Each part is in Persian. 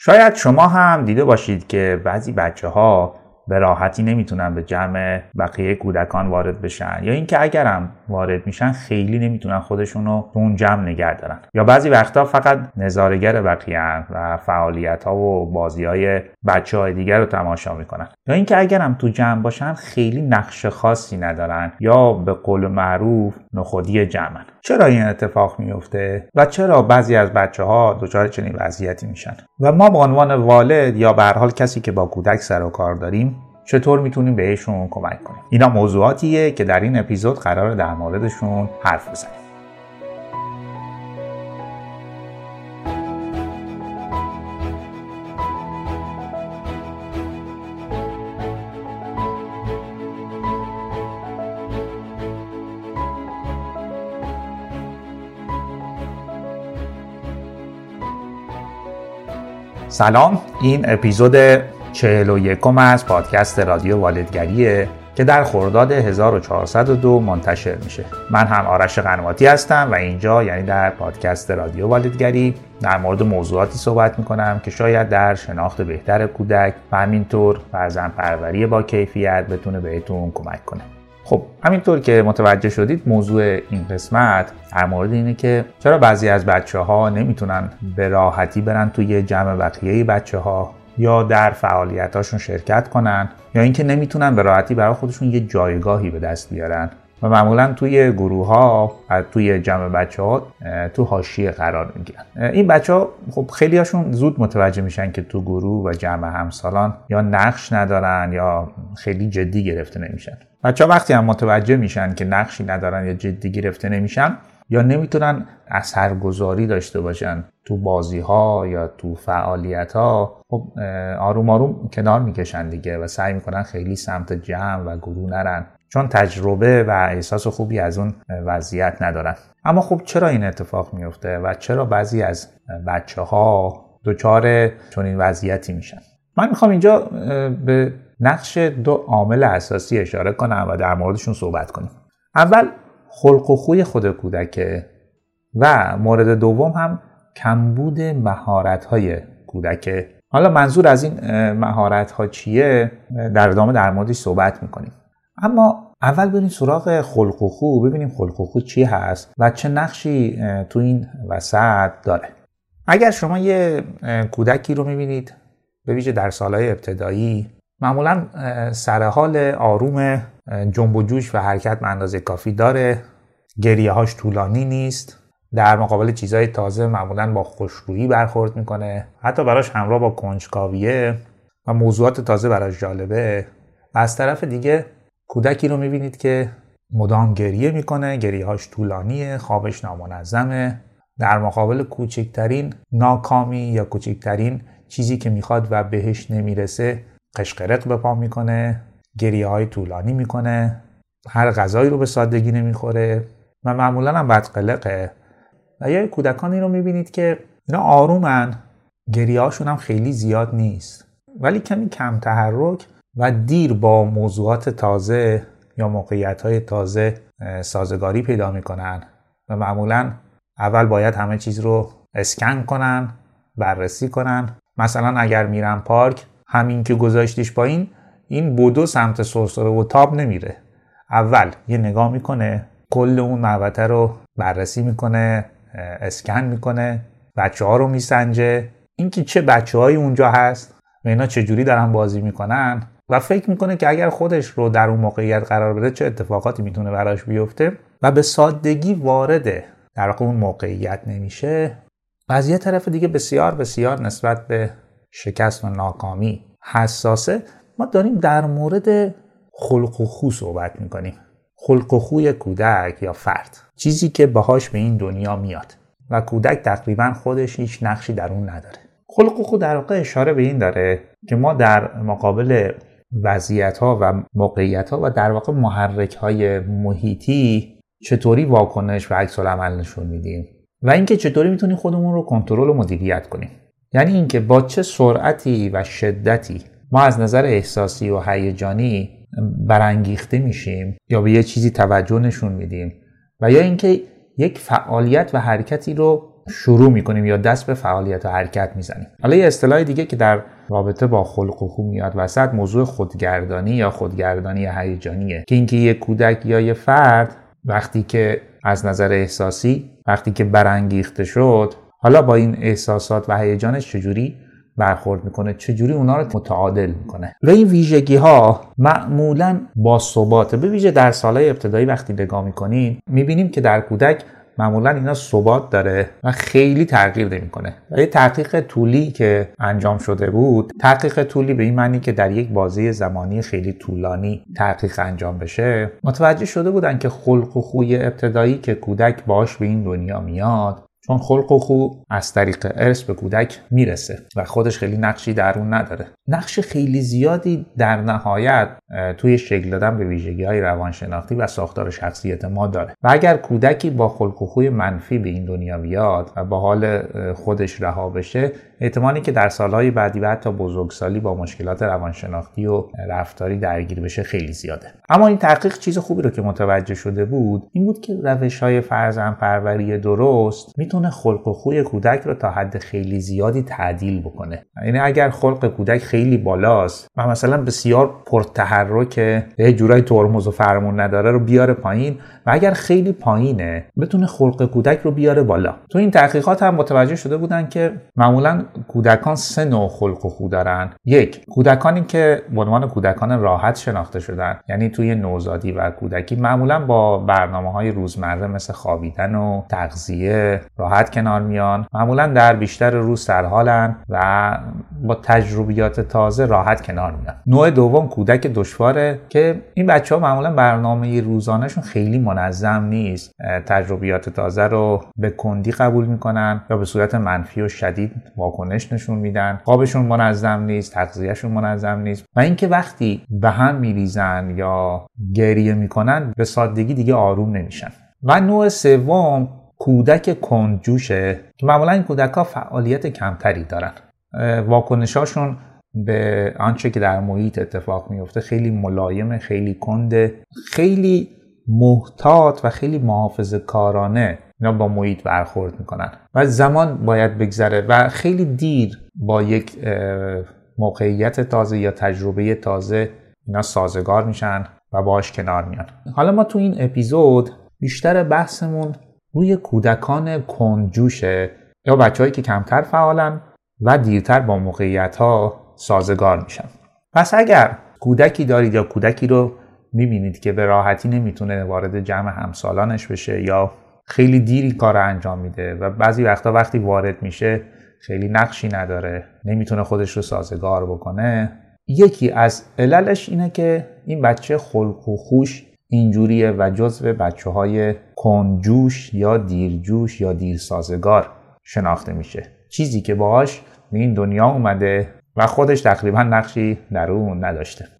شاید شما هم دیده باشید که بعضی بچه ها به راحتی نمی‌تونن به جمع بقیه کودکان وارد بشن. یا اینکه اگرم وارد میشن خیلی نمی‌تونن خودشون رو اون جمع نگه دارن. یا بعضی وقتا فقط نظارگر بقیه و فعالیت ها و بازی های بچه های دیگر رو تماشا می‌کنن. یا اینکه اگرم تو جمع باشن خیلی نقش خاصی ندارن یا به قول معروف نخودی جمعن. چرا این اتفاق میفته و چرا بعضی از بچه ها دچار چنین وضعیتی میشن؟ و ما به عنوان والد یا به حال کسی که با کودک سر و کار داریم چطور می‌تونیم بهشون کمک کنیم؟ اینا موضوعاتیه که در این اپیزود قرار در موردشون حرف بزنیم. سلام این اپیزود چهل و یکم از پادکست رادیو والدگریه که در خرداد 1402 منتشر میشه. من هم آرش قنواتی هستم و اینجا یعنی در پادکست رادیو والدگری در مورد موضوعاتی صحبت می‌کنم که شاید در شناخت بهتر کودک و همینطور فرزن پروری با کیفیت بتونه بهتون کمک کنه. خب همینطور که متوجه شدید موضوع این قسمت در مورد اینه که چرا بعضی از بچه ها نمی‌تونن به راحتی برن توی جمع بقیه بچه ها یا در فعالیتاشون شرکت کنن یا اینکه نمی‌تونن به راحتی برای خودشون یه جایگاهی به دست بیارن. و معمولا توی گروه ها توی جمع بچه ها تو حاشیه قرار می‌گیرن. این بچه ها خب خیلی هاشون زود متوجه میشن که تو گروه و جمع همسالان یا نقش ندارن یا خیلی جدی گرفته نمیشن. بچه ها وقتی هم متوجه میشن که نقشی ندارن یا جدی گرفته نمیشن یا نمی‌تونن اثرگذاری داشته باشن تو بازی ها یا تو فعالیت ها خب آروم آروم کنار می‌کشن دیگه و سعی می‌کنن خیلی سمت جمع و گروه نرن. چون تجربه و احساس خوبی از اون وضعیت ندارن. اما خب چرا این اتفاق میفته و چرا بعضی از بچه ها دچار چنین وضعیتی میشن؟ من می‌خوام اینجا به نقش دو عامل اساسی اشاره کنم و در موردشون صحبت کنیم. اول خلق و خوی خود کودکه و مورد دوم هم کمبود مهارت های کودکه. حالا منظور از این مهارت ها چیه؟ در ادامه در موردش صحبت می‌کنیم. اما اول بریم سراغ خلق و خو ببینیم خلق و خو چی هست و چه نقشی تو این وسط داره. اگر شما یه کودکی رو می‌بینید به ویژه در سالهای ابتدایی معمولا سرحال آروم جنب و جوش و حرکت به اندازه کافی داره. گریه هاش طولانی نیست. در مقابل چیزهای تازه معمولا با خوشرویی برخورد می‌کنه. حتی براش همراه با کنجکاویه و موضوعات تازه براش جالبه. و از طرف دیگه کودکی رو می‌بینید که مدام گریه می‌کنه. گریه هاش طولانیه خوابش نامنظمه. در مقابل کوچکترین ناکامی یا کوچکترین چیزی که می‌خواد و بهش نمی‌رسه قشقرق به پا می‌کنه. گریه های طولانی می‌کنه. هر غذایی رو به سادگی نمی‌خوره. و معمولا هم بدقلقه. و یا کودکانی رو می‌بینید که اینا آرومن. گریه هاشون هم خیلی زیاد نیست. ولی کمی کم تحرک و دیر با موضوعات تازه یا موقعیت های تازه سازگاری پیدا می‌کنن. و معمولا اول باید همه چیز رو اسکن کنن بررسی کنن. مثلا اگر میرن پارک همین که گذاشتیش پایین این بودو سمت سرسره و تاب نمیره. اول یه نگاه می‌کنه کل اون محوطه رو بررسی می‌کنه اسکن می‌کنه بچه ها رو میسنجه. اینکه چه بچه هایی اونجا هست و اینا چجوری دارن بازی می‌کنن و فکر می‌کنه که اگر خودش رو در اون موقعیت قرار بده چه اتفاقاتی می‌تونه براش بیفته و به سادگی وارد در واقع اون موقعیت نمیشه. و از یه طرف دیگه بسیار بسیار نسبت به شکست و ناکامی حساسه. ما داریم در مورد خلق و خو صحبت می‌کنیم. خلق و خوی کودک یا فرد. چیزی که باهاش به این دنیا میاد. و کودک تقریبا خودش هیچ نقشی در اون نداره. خلق و خو در واقع اشاره به این داره که ما در مقابل وضعیت ها و موقعیت ها و در واقع محرک های محیطی چطوری واکنش و عکس عمل نشون میدیم. و اینکه چطوری می‌تونیم خودمون رو کنترل و مدیریت کنیم. یعنی اینکه با چه سرعتی و شدتی ما از نظر احساسی و هیجانی برانگیخته میشیم یا به یه چیزی توجه نشون میدیم و یا اینکه یک فعالیت و حرکتی رو شروع می‌کنیم یا دست به فعالیت و حرکت می‌زنیم. حالا یه اصطلاح دیگه که در رابطه با خلق و خو میاد وسط موضوع خودگردانی یا خودگردانی هیجانیه که اینکه یه کودک یا یه فرد وقتی که از نظر احساسی وقتی که برانگیخته شد حالا با این احساسات و هیجانش چجوری برخورد می‌کنه. چجوری اونا رو متعادل می‌کنه؟ و این ویژگی ها معمولا با ثباته به ویژه در سالهای ابتدایی وقتی نگاه می‌کنیم می‌بینیم که در کودک معمولا اینا ثبات داره و خیلی تغییر نمی‌کنه. یه تحقیق طولی که انجام شده بود تحقیق طولی به این معنی که در یک بازه زمانی خیلی طولانی تحقیق انجام بشه متوجه شده بودن که خلق و خوی ابتدایی که کودک باش به این دنیا میاد چون خلق و خو از طریق ارث به کودک می‌رسه و خودش خیلی نقشی در اون نداره. نقش خیلی زیادی در نهایت توی شکل دادن به ویژگی های روانشناختی و ساختار شخصیت ما داره. و اگر کودکی با خلق و خوی منفی به این دنیا بیاد و با حال خودش رها بشه احتمالی که در سالهای بعدی و حتی بزرگسالی با مشکلات روانشناختی و رفتاری درگیر بشه خیلی زیاده. اما این تحقیق چیز خوبی رو که متوجه شده بود این بود که روش های فرزن پروری درست می‌تونه خلق و خوی کودک رو تا حد خیلی زیادی تعدیل بکنه. یعنی اگر خلق کودک خیلی بالاست و مثلا بسیار پرتحرک یه جورای ترمز و فرمون نداره رو بیاره پایین و اگر خیلی پایینه بتونه خلق کودک رو بیاره بالا. تو این تحقیقات هم متوجه شده بودن که معمولا کودکان سه نوع خلق و خو دارن. یک کودکانی که به عنوان کودکان راحت شناخته شدن. یعنی توی نوزادی و کودکی معمولا با برنامه های روزمره مثل خوابیدن و تغذیه راحت کنار میان. معمولا در بیشتر روز سرحالن و با تجربیات تازه راحت کنار میان. نوع دوم کودک دشواره که این بچه ها معمولا برنامه روزانهشون خیلی منظم نیست. تجربیات تازه رو به کندی قبول می‌کنن یا به صورت منفی و شدید واکنش نشون میدن. خوابشون منظم نیست تغذیهشون منظم نیست. و اینکه وقتی به هم میریزن یا گریه می‌کنن به سادگی دیگه آروم نمیشن. و نوع سوم کودک کنجوشه. که معمولا این کودک ها فعالیت کمتری دارن. واکنشاشون به آنچه که در محیط اتفاق میفته خیلی ملایم خیلی کنده خیلی محتاط و خیلی محافظ کارانه اینا با محیط برخورد می‌کنن. و زمان باید بگذره و خیلی دیر با یک موقعیت تازه یا تجربه تازه اینا سازگار میشن و باش کنار میان. حالا ما تو این اپیزود بیشتر بحثمون روی کودکان کنجوشه یا بچههایی که کمتر فعالن و دیرتر با موقعیت ها سازگار میشن. پس اگر کودکی دارید یا کودکی رو می‌بینید که به راحتی نمی‌تونه وارد جمع همسالانش بشه یا خیلی دیری کار انجام میده و بعضی وقتا وقتی وارد میشه خیلی نقشی نداره نمی‌تونه خودش رو سازگار بکنه. یکی از عللش اینه که این بچه خلق و خوش اینجوریه و جزو بچه های کنجوش یا دیرجوش یا دیرسازگار شناخته میشه. چیزی که باهاش به این دنیا اومده و خودش تقریبا نقشی در اون نداشته.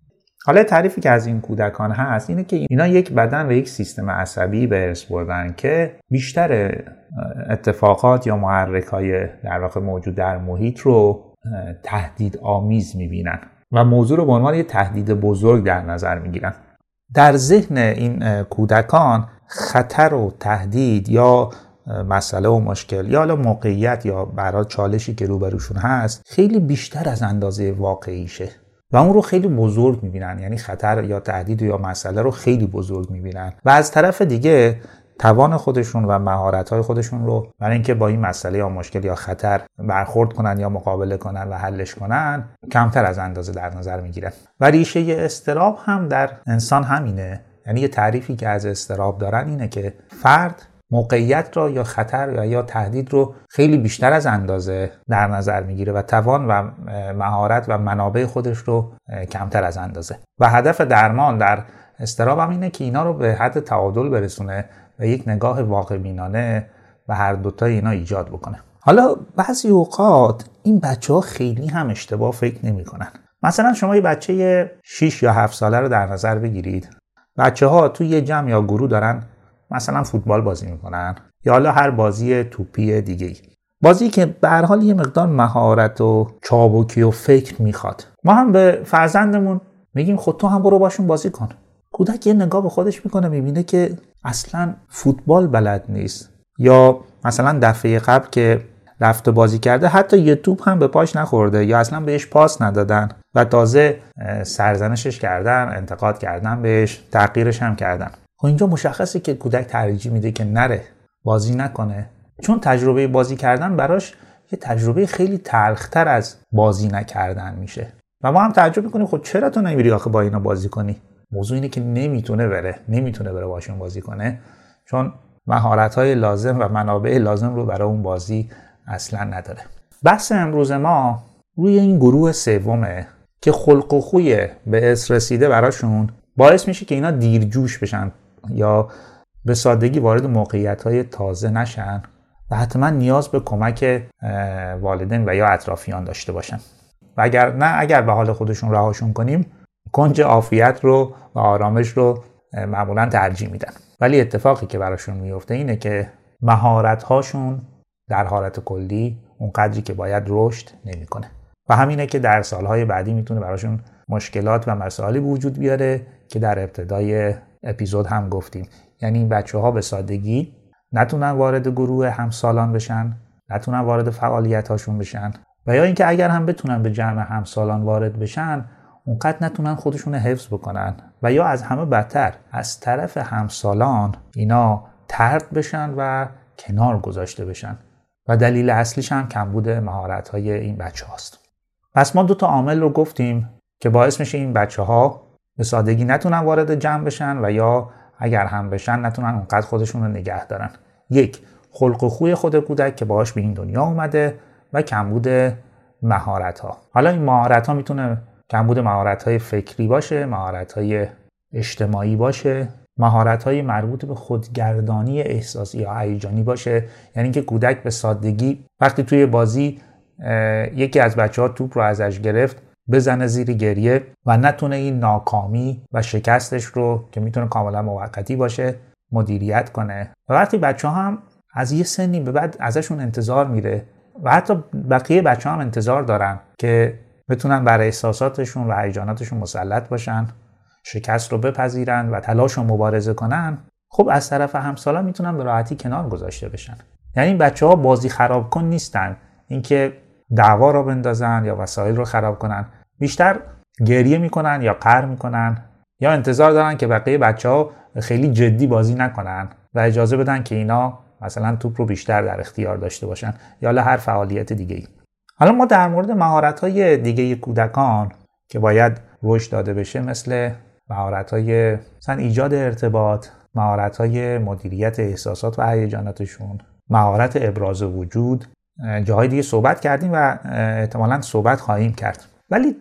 حالا تعریفی که از این کودکان هست اینه که اینا یک بدن و یک سیستم عصبی به ارث بردن که بیشتر اتفاقات یا محرک های در واقع موجود در محیط رو تهدید آمیز می‌بینن و موضوع رو به عنوان یک تهدید بزرگ در نظر می‌گیرن. در ذهن این کودکان خطر و تهدید یا مسئله و مشکل یا حالا موقعیت یا برای چالشی که روبروشون هست خیلی بیشتر از اندازه واقعیشه. و اون رو خیلی بزرگ می‌بینن یعنی خطر یا تهدید یا مسئله رو خیلی بزرگ می‌بینن. و از طرف دیگه توان خودشون و مهارت خودشون رو برای اینکه با این مسئله یا مشکل یا خطر برخورد کنن یا مقابله کنن و حلش کنن کمتر از اندازه در نظر می‌گیرن و ریشه استراب هم در انسان همینه. یعنی یه تعریفی که از استراب دارن اینه که فرد موقعیت را یا خطر یا یا تهدید رو خیلی بیشتر از اندازه در نظر می‌گیره و توان و مهارت و منابع خودش رو کمتر از اندازه. و هدف درمان در استراب هم اینه که اینا رو به حد تعادل برسونه و یک نگاه واقع بینانه و هر دوتا اینا ایجاد بکنه. حالا بعضی اوقات این بچه ها خیلی هم اشتباه فکر نمی کنن. مثلا شما یه بچه 6 یا 7 ساله رو در نظر بگیرید. بچه ها توی یه جمع یا گروه دارن مثلا فوتبال بازی می‌کنن یا حالا هر بازی توپی دیگه ای بازی که به حال یه مقدار مهارت و چابکی و فکر می‌خواد. ما هم به فرزندمون میگیم خود تو هم برو باشون بازی کن. کودک یه نگاه به خودش می‌کنه می‌بینه که اصلا فوتبال بلد نیست. یا مثلا دفعه قبل که رفته بازی کرده حتی یه توپ هم به پاش نخورده یا اصلا بهش پاس ندادن و تازه سرزنشش کردن انتقاد کردن بهش تغییرش هم کردن. خب اینجا مشخصه که کودک ترجیح میده که نره بازی نکنه. چون تجربه بازی کردن براش یه تجربه خیلی تلختر از بازی نکردن میشه. و ما هم تعجب می‌کنیم خب چرا تو نمیری آخه با اینا بازی کنی؟ موضوع اینه که نمی‌تونه بره نمی‌تونه بره باشون بازی کنه. چون مهارت های لازم و منابع لازم رو برای اون بازی اصلا نداره. بحث امروز ما روی این گروه سومه که خلق و خوی به اس رسیده براشون باعث میشه که اینا دیرجوش بشن. یا به سادگی وارد موقعیت های تازه نشن و حتما نیاز به کمک والدین و یا اطرافیان داشته باشن. و اگر نه اگر به حال خودشون رهاشون کنیم کنج عافیت رو و آرامش رو معمولا ترجیح میدن. ولی اتفاقی که براشون میفته اینه که مهارت هاشون در حالت کلی اون قدری که باید رشد نمی‌کنه. و همینه که در سالهای بعدی می‌تونه براشون مشکلات و مسائلی وجود بیاره که در ابتدای اپیزود هم گفتیم. یعنی این بچه ها به سادگی نتونن وارد گروه همسالان بشن نتونن وارد فعالیت هاشون بشن و یا اینکه اگر هم بتونن به جمع همسالان وارد بشن اونقدر نتونن خودشون حفظ بکنن و یا از همه بدتر از طرف همسالان اینا ترد بشن و کنار گذاشته بشن. و دلیل اصلیش هم کمبود مهارت های این بچه هاست پس ما دو تا عامل رو گفتیم که باعث میشه این بچه ها به سادگی نتونن وارد جمع بشن و یا اگر هم بشن نتونن اونقدر خودشون رو نگه دارن. یک خلق و خوی خود کودک که باهاش به این دنیا اومده و کمبود مهارت ها حالا این مهارت ها می‌تونه کمبود مهارت های فکری باشه مهارت های اجتماعی باشه مهارت های مربوط به خودگردانی احساسی یا هیجانی باشه. یعنی اینکه کودک به سادگی وقتی توی بازی یکی از بچه ها توپ رو ازش گرفت بزنه زیر گریه و نتونه این ناکامی و شکستش رو که می‌تونه کاملا موقتی باشه مدیریت کنه. و وقتی بچه هم از یه سنی به بعد ازشون انتظار میره و حتی بقیه بچه هم انتظار دارن که بتونن برای احساساتشون و هیجاناتشون مسلط باشن شکست رو بپذیرن و تلاش رو مبارزه کنن خب از طرف همسالان می‌تونن به راحتی کنار گذاشته بشن. یعنی بچه ها بازی خراب کن نیستن. اینکه دعوا رو بندازن یا وسایل رو خراب کنن بیشتر گریه می‌کنن یا قهر می‌کنن یا انتظار دارن که بقیه بچه ها خیلی جدی بازی نکنن و اجازه بدن که اینا مثلا توپ رو بیشتر در اختیار داشته باشن یا هر فعالیت دیگه ای. حالا ما در مورد مهارت های دیگه کودکان که باید رشد داده بشه مثل مهارت های مثلا ایجاد ارتباط مهارت های مدیریت احساسات و هیجاناتشون مهارت ابراز وجود جاهای دیگه صحبت کردیم و احتمالا صحبت خواهیم کرد. ولی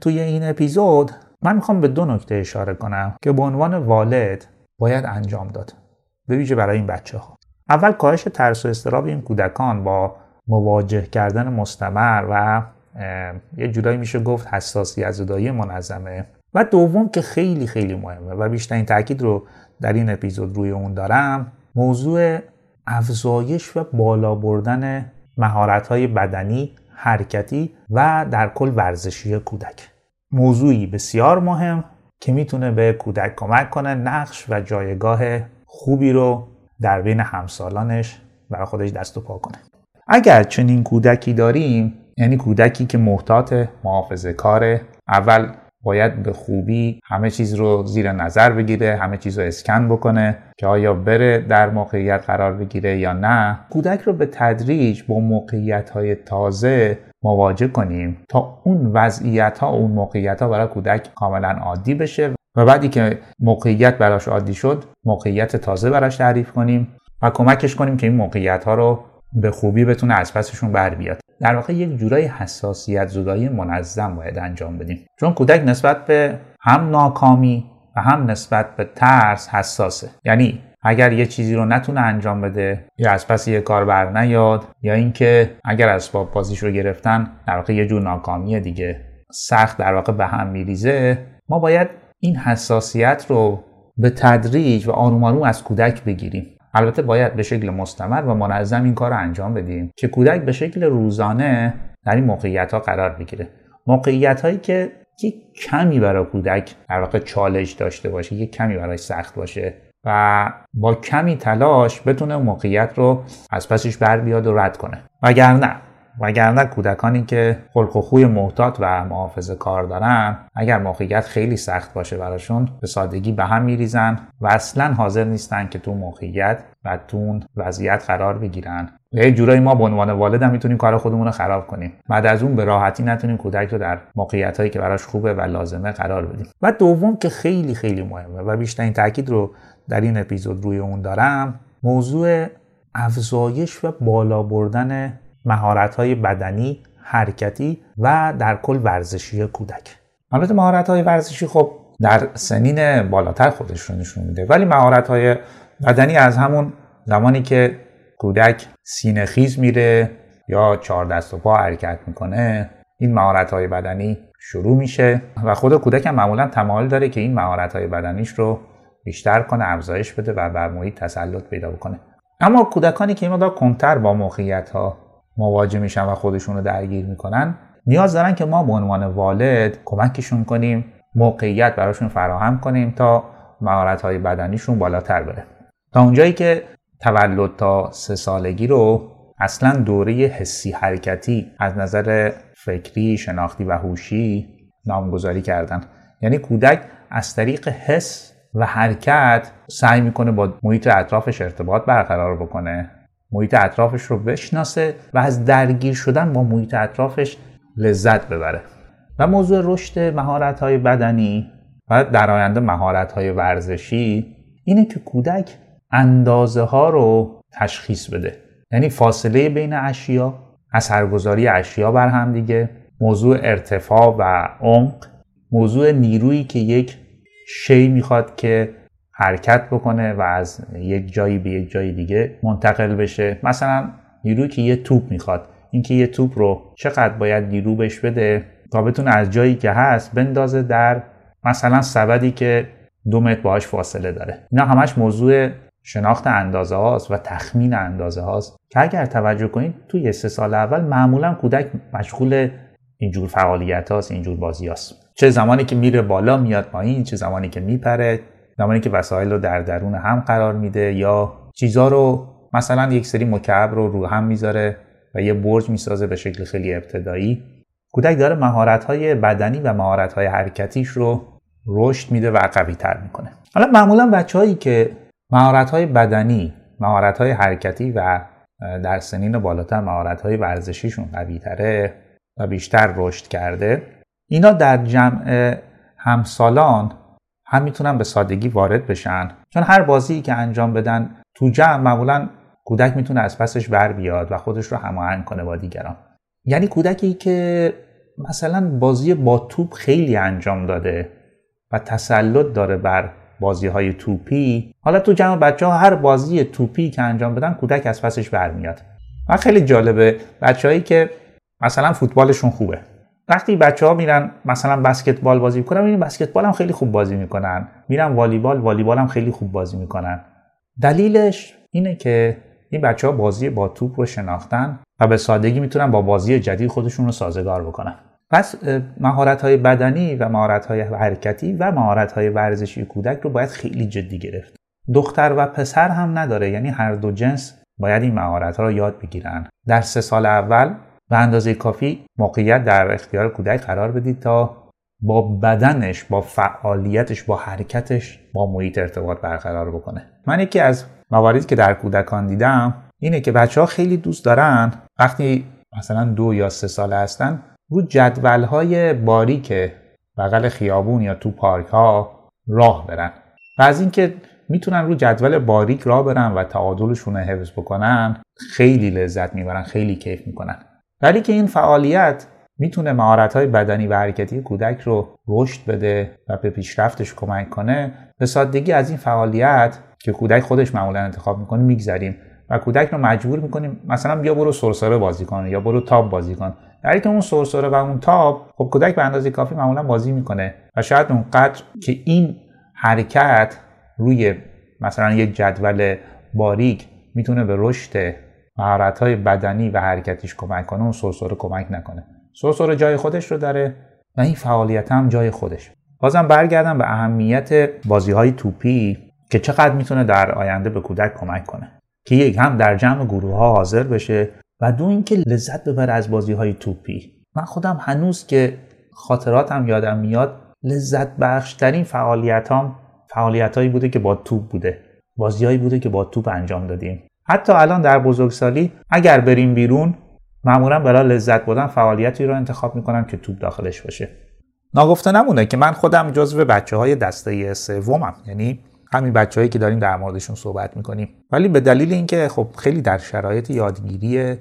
توی این اپیزود من می‌خوام به دو نکته اشاره کنم که به عنوان والد باید انجام داد. به ویژه برای این بچه ها اول کاهش ترس و استراب این کودکان با مواجه کردن مستمر و یه جورایی میشه گفت حساسیت زدایی منظمه. و دوم که خیلی خیلی مهمه و بیشترین تاکید رو در این اپیزود روی اون دارم موضوع افزایش و بالا بردن مهارت بدنی حرکتی و در کل ورزشی کودک. موضوعی بسیار مهم که می‌تونه به کودک کمک کنه نقش و جایگاه خوبی رو در بین همسالانش برای خودش دست و پا کنه. اگر چنین کودکی داریم یعنی کودکی که محتاط محافظه کاره اول باید به خوبی همه چیز رو زیر نظر بگیره همه چیز رو اسکن بکنه که آیا بره در موقعیت قرار بگیره یا نه. کودک رو به تدریج با موقعیت های تازه مواجه کنیم تا اون وضعیت ها اون موقعیت ها برای کودک کاملا عادی بشه. و بعدی که موقعیت براش عادی شد موقعیت تازه براش تعریف کنیم و کمکش کنیم که این موقعیت ها رو به خوبی بتونه از پسشون بر بیاد. در واقع یک جورای حساسیت زدایی منظم باید انجام بدیم. چون کودک نسبت به هم ناکامی و هم نسبت به ترس حساسه. یعنی اگر یه چیزی رو نتونه انجام بده یا از پس یه کار بر نیاد یا اینکه اگر اسباب بازیش رو گرفتن در واقع یه جور ناکامی دیگه. سخت در واقع به هم میریزه. ما باید این حساسیت رو به تدریج و آروم آروم از کودک بگیریم. البته باید به شکل مستمر و منظم این کار رو انجام بدیم که کودک به شکل روزانه در این موقعیت ها قرار بگیره. موقعیت هایی که یک کمی برای کودک در واقع چالش داشته باشه یک کمی برای سخت باشه و با کمی تلاش بتونه موقعیت رو از پسش بر بیاد و رد کنه. وگرنه وگرنه کودکانی که خلق و خوی محتاط و محافظه کار دارن اگر موقعیت خیلی سخت باشه براشون به سادگی به هم میریزن و اصلا حاضر نیستن که تو موقعیت و تو وضعیت قرار بگیرن. یه جورایی ما به عنوان والد هم می‌تونیم کار خودمون رو خراب کنیم. بعد از اون به راحتی نتونیم کودک رو در موقعیت هایی که براش خوبه و لازمه قرار بدیم. و دوم که خیلی خیلی مهمه و بیشترین تاکید رو در این اپیزود روی اون دارم موضوع افزایش و بالا بردن مهارت های بدنی حرکتی و در کل ورزشی کودک. البته مهارت های ورزشی خب در سنین بالاتر خودش رو نشون میده ولی مهارت های بدنی از همون زمانی که کودک سینه خیز میره یا چهار دست و پا حرکت می‌کنه این مهارت های بدنی شروع میشه و خود کودک هم معمولا تمایل داره که این مهارت های بدنیش رو بیشتر کنه افزایش بده و بر محیط تسلط پیدا بکنه. اما کودکانی که این مقدار کنتر با موقعیت ها مواجه میشن و خودشون رو درگیر می‌کنن. نیاز دارن که ما به عنوان والد کمکشون کنیم موقعیت براشون فراهم کنیم تا مهارت های بدنیشون بالاتر بره. تا اونجایی که تولد تا سه سالگی رو اصلا دوره حسی حرکتی از نظر فکری، شناختی و هوشی نامگذاری کردن. یعنی کودک از طریق حس و حرکت سعی می‌کنه با محیط اطرافش ارتباط برقرار بکنه. محیط اطرافش رو بشناسه و از درگیر شدن با محیط اطرافش لذت ببره. و موضوع رشد مهارت های بدنی و در آینده مهارت های ورزشی اینه که کودک اندازه ها رو تشخیص بده. یعنی فاصله بین اشیا اثرگذاری اشیا بر هم دیگه موضوع ارتفاع و عمق موضوع نیرویی که یک شی می‌خواد که حرکت بکنه و از یک جایی به یک جای دیگه منتقل بشه. مثلا نیرویی که یه توپ می‌خواد اینکه یه توپ رو چقدر باید نیرو بهش بده تا بتونه از جایی که هست بندازه در مثلا سبدی که دو متر باهاش فاصله داره. اینا همش موضوع شناخت اندازه هاست و تخمین اندازه هاست. که اگر توجه کنید توی سه سال اول معمولا کودک مشغول اینجور فعالیت هاست اینجور بازی هاست. چه زمانی که میره بالا میاد پایین چه زمانی که میپره. زمانی که وسایل رو در درون هم قرار میده یا چیزا رو مثلا یک سری مکعب رو رو هم می‌ذاره و یه برج می‌سازه به شکل خیلی ابتدایی کودک داره مهارت های بدنی و مهارت های حرکتیش رو رشد میده و قوی تر می‌کنه. حالا معمولا بچههایی که مهارت های بدنی مهارت های حرکتی و در سنین بالاتر مهارت های ورزشیشون قوی تره و بیشتر رشد کرده اینا در جمع همسالان هم می‌تونن به سادگی وارد بشن. چون هر بازی که انجام بدن تو جمع معمولا کودک می‌تونه از پسش بر بیاد و خودش رو هماهنگ کنه با دیگران. یعنی کودکی که مثلا بازی با توپ خیلی انجام داده و تسلط داره بر بازی های توپی حالا تو جمع بچه ها هر بازی توپی که انجام بدن کودک از پسش برمیاد. و خیلی جالبه بچههایی که مثلا فوتبالشون خوبه. وقتی بچه ها میرن مثلا بسکتبال بازی می‌کنن این بسکتبال هم خیلی خوب بازی می‌کنن. میرن والیبال والیبال هم خیلی خوب بازی می‌کنن. دلیلش اینه که این بچه ها بازی با توپ رو شناختن و به سادگی می‌تونن با بازی جدید خودشون رو سازگار بکنن. پس مهارت های بدنی و مهارت های حرکتی و مهارت های ورزشی کودک رو باید خیلی جدی گرفت. دختر و پسر هم نداره یعنی هر دو جنس باید این مهارت ها رو یاد بگیرن. در سه سال اول به اندازه کافی موقعیت در اختیار کودک قرار بدید تا با بدنش با فعالیتش با حرکتش با محیط ارتباط برقرار بکنه. من یکی از مواردی که در کودکان دیدم اینه که بچه ها خیلی دوست دارن وقتی مثلا دو یا سه ساله هستن رو جدول های باریک بغل خیابون یا تو پارک ها راه برن. و از اینکه می‌تونن رو جدول باریک راه برن و تعادلشون رو حفظ بکنن خیلی لذت می‌برن خیلی کیف می‌کنن. ولی که این فعالیت می‌تونه مهارت بدنی و حرکتی کودک رو رشد بده و به پیشرفتش کمک کنه به سادگی از این فعالیت که کودک خودش معمولا انتخاب می‌کنه میگذریم و کودک رو مجبور می‌کنیم مثلا بیا برو سرسره بازی کن یا برو تاب بازی کن. در که اون سرسره و اون تاب خب کودک به اندازه کافی معمولا بازی می‌کنه و شاید اونقدر که این حرکت روی مثلا یک جدول باریک می‌تونه به رشد مهارت های بدنی و حرکتیش کمک کنه اون سرسره کمک نکنه. سرسره جای خودش رو داره و این فعالیت هم جای خودش. بازم برگردم به اهمیت بازی های توپی که چقدر می‌تونه در آینده به کودک کمک کنه. که یک هم در جمع گروه ها حاضر بشه و دو اینکه لذت ببره از بازی های توپی. من خودم هنوز که خاطراتم یادم میاد لذت بخش ترین فعالیت هم فعالیت هایی بوده که با توپ بوده. بازیهایی بوده که با توپ انجام دادیم. حتی الان در بزرگسالی اگر بریم بیرون معمولا برای لذت بردن فعالیتی رو انتخاب می‌کنم که توپ داخلش باشه. ناگفته نمونه که من خودم جزو بچه های دسته سومم یعنی همین بچههایی که داریم در موردشون صحبت می‌کنیم. ولی به دلیل اینکه خب خیلی در شرایط یادگیری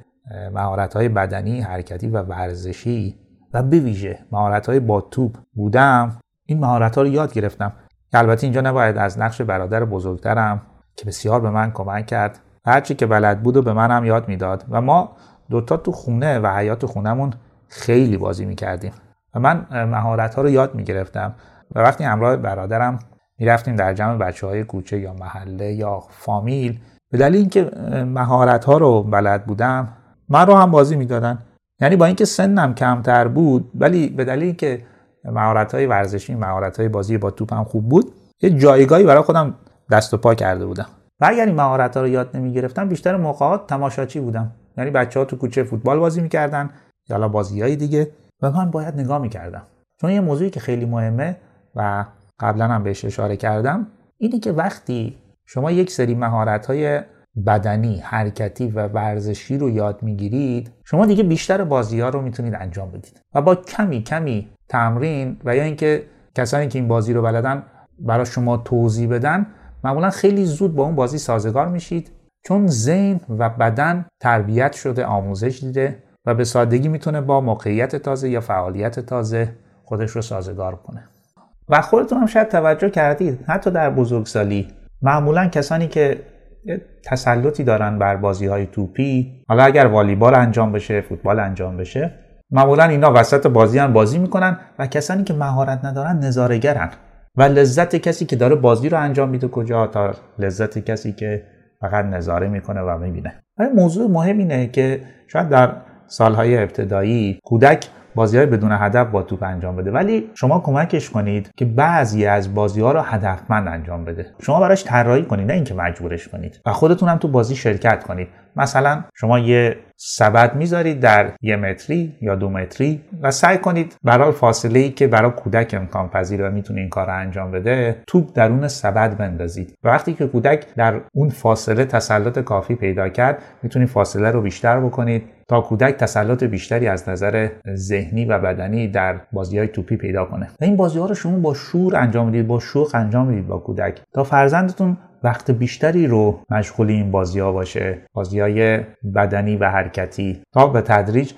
مهارت های بدنی حرکتی و ورزشی و به ویژه مهارت های با توپ بودم این مهارت ها رو یاد گرفتم. البته اینجا نباید از نقش برادر بزرگترم که بسیار به من کمک کرد. هرچی که بلد بود و به منم یاد می‌داد. و ما دوتا تو خونه و حیات خونهمون خیلی بازی می‌کردیم. و من مهارت ها رو یاد می‌گرفتم. و وقتی همراه برادرم می‌رفتیم در جمع بچه های کوچه یا محله یا فامیل به دلیل اینکه مهارت ها رو بلد بودم من رو هم بازی می‌دادن. یعنی با اینکه سنم کمتر بود ولی به دلیل اینکه مهارت های ورزشی مهارت های بازی با توپ خوب بود یه جایگاهی برای خودم دست و پا کرده بودم. و اگر این مهارت ها رو یاد نمی گرفتم بیشتر موقعات تماشاچی بودم. یعنی بچه ها تو کوچه فوتبال بازی می‌کردن یا بازی های دیگه و من باید نگاه می‌کردم. چون یه موضوعی که خیلی مهمه و قبلا هم بهش اشاره کردم اینه که وقتی شما یک سری مهارت های بدنی، حرکتی و ورزشی رو یاد می‌گیرید شما دیگه بیشتر بازی ها رو می‌تونید انجام بدید. و با کمی کمی تمرین و یا اینکه کسانی که این بازی رو بلدن برای شما توضیح بدن معمولا خیلی زود با اون بازی سازگار میشید. چون ذهن و بدن تربیت شده آموزش دیده و به سادگی می‌تونه با موقعیت تازه یا فعالیت تازه خودش رو سازگار کنه. و خودتون هم شاید توجه کردید حتی در بزرگسالی معمولا کسانی که تسلطی دارن بر بازی های توپی حالا اگر والیبال انجام بشه فوتبال انجام بشه معمولا اینا وسط بازی هم بازی می‌کنن و کسانی که مهارت ندارن نظارگرن و لذت کسی که داره بازی رو انجام میده کجا تا لذت کسی که فقط نظاره می‌کنه و می‌بینه. موضوع مهم اینه که شاید در سالهای ابتدایی کودک بازی های بدون هدف با توپ انجام بده. ولی شما کمکش کنید که بعضی از بازی ها رو هدفمند انجام بده. شما براش طراحی کنید نه اینکه مجبورش کنید. و خودتون هم تو بازی شرکت کنید. مثلا شما یه سبد می‌ذارید در یه متری یا دو متری و سعی کنید برای فاصله ای که برای کودک امکان پذیر و می‌تونه این کار رو انجام بده توپ درون سبد بندازید. و وقتی که کودک در اون فاصله تسلط کافی پیدا کرد می‌تونید فاصله رو بیشتر بکنید تا کودک تسلط بیشتری از نظر ذهنی و بدنی در بازی های توپی پیدا کنه. و این بازی ها رو شما با شور انجام می‌دید با شوق انجام می‌دید با کودک. تا فرزندتون وقت بیشتری رو مشغول این بازی ها باشه. بازی های بدنی و حرکتی. تا به تدریج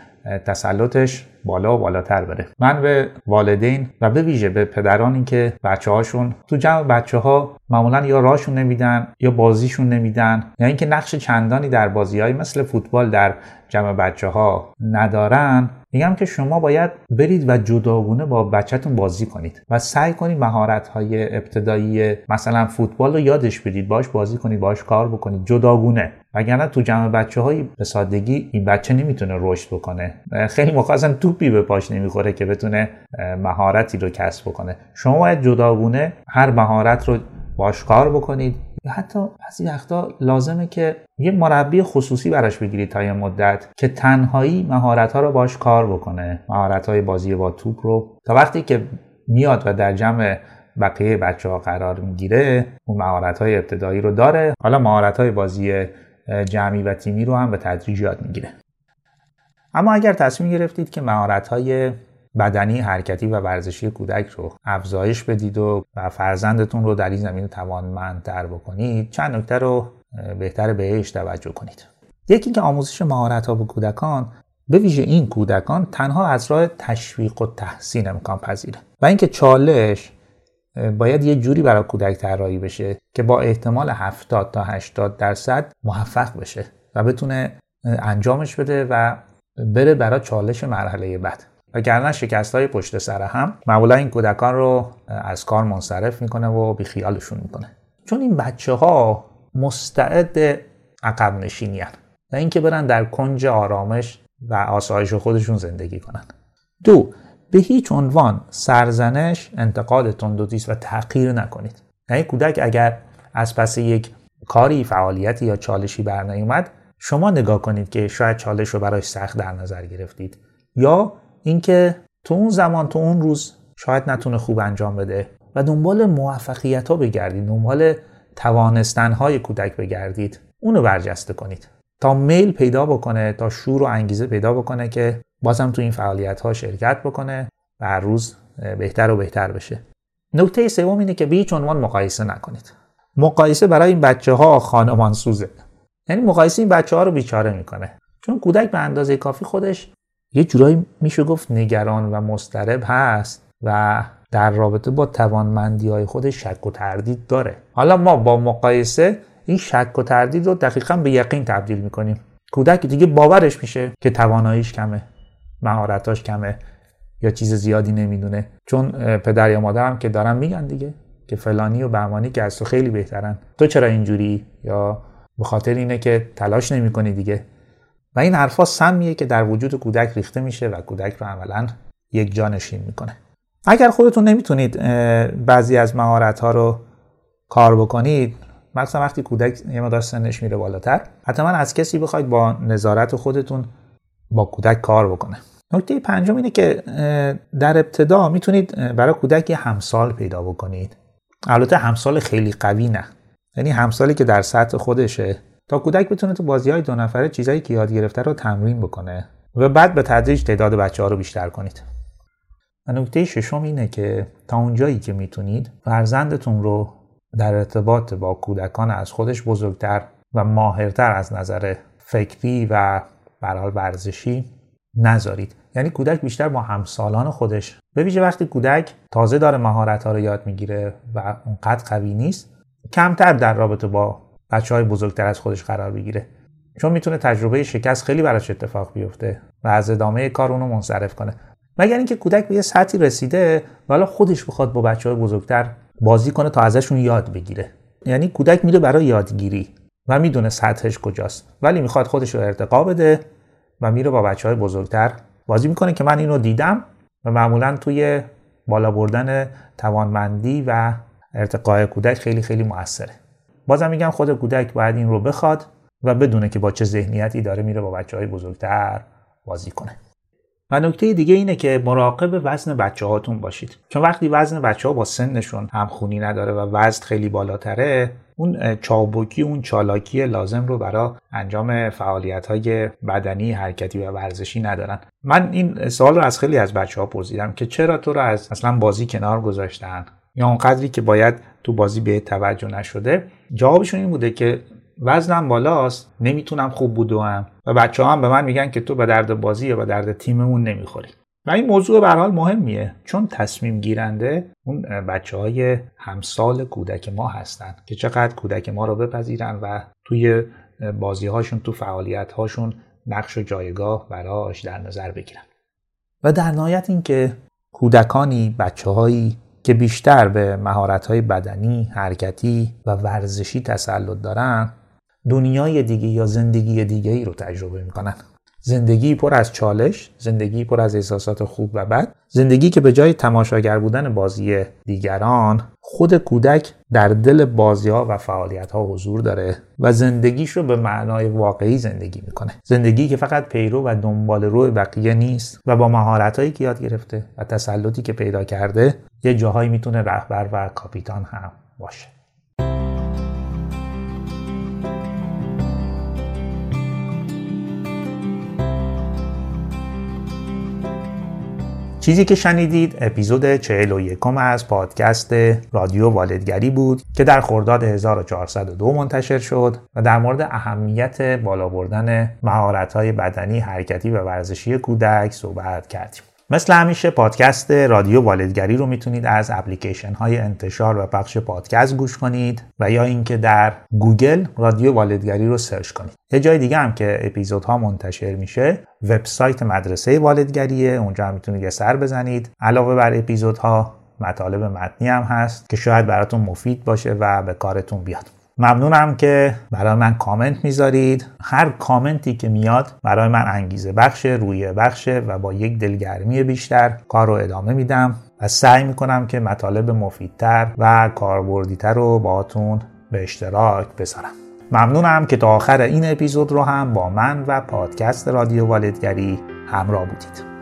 تسلطش بالا و بالاتر بره. من به والدین و به ویژه به پدرانی که بچه هاشون تو جمع بچه ها معمولا یا راشون نمیدن یا بازیشون نمیدن یا اینکه نقش چندانی در بازی های مثل فوتبال در جمع بچه ها ندارن میگم که شما باید برید و جداگونه با بچهتون بازی کنید و سعی کنید مهارت های ابتدایی مثلا فوتبال رو یادش بدید باش بازی کنید باش کار بکنید جداگونه. وگرنه تو جمع بچه های به سادگی این بچه نمی‌تونه رشد بکنه. خیلی موقع اصلا توپی به پاش نمی‌خوره که بتونه مهارتی رو کسب بکنه. شما باید جداگونه هر مهارت رو باش کار بکنید. حتی بعضی وقتا لازمه که یه مربی خصوصی براش بگیرید تا یه مدت که تنهایی مهارت ها رو باش کار بکنه. مهارت های بازی با توپ رو. تا وقتی که میاد و در جمع بقیه بچه ها قرار می‌گیره اون مهارت های ابتدایی رو داره. حالا مهارت های بازی جمعی و تیمی رو هم به تدریج یاد می‌گیره. اما اگر تصمیم گرفتید که مهارت های بدنی حرکتی و ورزشی کودک رو افزایش بدید و فرزندتون رو در این زمینه توانمندتر بکنید چند نکته رو بهتر بهش توجه کنید. یکی که آموزش مهارت ها به کودکان به ویژه این کودکان تنها از راه تشویق و تحسین امکان پذیره. و اینکه چالش باید یه جوری برای کودک طراحی بشه که با احتمال 70 تا 80 درصد موفق بشه و بتونه انجامش بده و بره برای چالش مرحله بعد. وگرنه شکست های پشت سر هم معمولا این کودکان رو از کار منصرف می‌کنه و بیخیالشون می‌کنه. چون این بچه ها مستعد عقب نشینی هن. و اینکه برن در کنج آرامش و آسایش خودشون زندگی کنن. دو به هیچ عنوان سرزنش انتقاد تندوتیست و تغییر نکنید. یعنی کودک اگر از پس یک کاری فعالیتی یا چالشی بر نیومد شما نگاه کنید که شاید چالش رو برای سخت در نظر گرفتید یا اینکه تو اون زمان تو اون روز شاید نتونه خوب انجام بده و دنبال موفقیت ها بگردید دنبال توانستن های کودک بگردید اونو برجسته کنید. تا میل پیدا بکنه تا شور و انگیزه پیدا بکنه که بازم تو این فعالیت ها شرکت بکنه و هر روز بهتر و بهتر بشه. نکته سوم اینه که به هیچ عنوان مقایسه نکنید. مقایسه برای این بچه ها خانمان سوزه یعنی مقایسه این بچه ها رو بیچاره می‌کنه. چون کودک به اندازه کافی خودش یه جورایی میشه گفت نگران و مسترب هست و در رابطه با توانمندی های خودش شک و تردید داره. حالا ما با مقایسه این شک و تردید رو دقیقا به یقین تبدیل می‌کنیم. کودک دیگه باورش میشه که تواناییش کمه مهارتاش کمه یا چیز زیادی نمی‌دونه. چون پدر یا مادرم که دارن میگن دیگه که فلانی و بهمانی که از تو خیلی بهترن. تو چرا اینجوری؟ یا به خاطر اینه که تلاش نمی‌کنی دیگه. و این حرفا سمیه که در وجود کودک ریخته میشه و کودک رو عملا یک جانشین می‌کنه. اگر خودتون نمی‌تونید بعضی از مهارت ها رو کار بکنید مثلا وقتی کودک یه مقدار سنش میره بالاتر حتما از کسی بخواید با نظارت خودتون با کودک کار بکنه. نکته پنجم اینه که در ابتدا می‌تونید برای کودک یه همسال پیدا بکنید. البته همسال خیلی قوی نه. یعنی همسالی که در سطح خودشه تا کودک بتونه تو بازی های دو نفره چیزایی که یاد گرفته رو تمرین بکنه و بعد به تدریج تعداد بچه ها رو بیشتر کنید. و نکته ششم اینه که تا اونجایی که می‌تونید فرزندتون رو در ارتباط با کودکان از خودش بزرگتر و ماهرتر از نظر فکری و برحال ورزشی نذارید. یعنی کودک بیشتر با همسالان خودش به ویژه وقتی کودک تازه داره مهارت ها رو یاد می‌گیره و اونقدر قوی نیست کمتر در رابطه با بچه های بزرگتر از خودش قرار بگیره. چون می‌تونه تجربه شکست خیلی براش اتفاق بیفته و از ادامه کار اونو منصرف کنه. مگر اینکه کودک به یه سطحی رسیده و حالا خودش بخواد با بچه های بزرگتر بازی کنه تا ازشون یاد بگیره. یعنی کودک میره برای یادگیری و می‌دونه سطحش کجاست. ولی می‌خواد خودش رو ارتقا بده و میره با بچه های بزرگتر بازی می‌کنه که من اینو دیدم و معمولا توی بالا بردن توانمندی و ارتقای کودک خیلی خیلی موثره. بازم میگم خود کودک باید این رو بخواد و بدونه که با چه ذهنیتی داره میره با بچه های بزرگتر بازی کنه. و نکته دیگه اینه که مراقب وزن بچه هاتون باشید. چون وقتی وزن بچه ها با سنشون همخونی نداره و وزن خیلی بالاتره اون چابکی اون چالاکی لازم رو برای انجام فعالیت های بدنی حرکتی و ورزشی ندارن. من این سوال رو از خیلی از بچه ها پرسیدم که چرا تو رو از اصلا بازی کنار گذاشتن؟ یا اونقدری که باید تو بازی به توجه نشده. جوابشون این بوده که وزنم بالاست نمی‌تونم خوب بودوم و بچه هم به من میگن که تو به درد بازی یا به درد تیممون نمی‌خوری. و این موضوع به حال مهمیه. چون تصمیم گیرنده اون بچه های همسال کودک ما هستن که چقدر کودک ما رو بپذیرن و توی بازی هاشون تو فعالیت هاشون نقش و جایگاه براش در نظر بگیرن. و در نهایت اینکه کودکانی بچه هایی که بیشتر به مهارت های بدنی، حرکتی و ورزشی تسلط دارن دنیای دیگه یا زندگی دیگه ای رو تجربه می‌کنن. زندگی پر از چالش زندگی پر از احساسات خوب و بد زندگی که به جای تماشاگر بودن بازی دیگران خود کودک در دل بازی ها و فعالیت ها حضور داره و زندگیش رو به معنای واقعی زندگی می‌کنه. زندگی که فقط پیرو و دنبال روی بقیه نیست و با مهارت هایی که یاد گرفته و تسلطی که پیدا کرده یه جاهایی می‌تونه رهبر و کاپیتان هم باشه. چیزی که شنیدید اپیزود 41 از پادکست رادیو والدگری بود که در خرداد 1402 منتشر شد و در مورد اهمیت بالا بردن مهارت‌های بدنی، حرکتی و ورزشی کودک صحبت کردیم. مثل همیشه پادکست رادیو والدگری رو می‌تونید از اپلیکیشن های انتشار و پخش پادکست گوش کنید و یا اینکه در گوگل رادیو والدگری رو search کنید. یه جای دیگه هم که اپیزودها منتشر میشه وبسایت مدرسه والدگریه. اونجا هم می‌تونید یه سر بزنید. علاوه بر اپیزودها مطالب متنی هم هست که شاید براتون مفید باشه و به کارتون بیاد. ممنونم که برای من کامنت می‌ذارید. هر کامنتی که میاد برای من انگیزه بخشه روی بخشه و با یک دلگرمی بیشتر کار رو ادامه میدم و سعی می‌کنم که مطالب مفیدتر و کاربردیتر رو باهاتون به اشتراک بذارم. ممنونم که تا آخر این اپیزود رو هم با من و پادکست رادیو والدگری همراه بودید.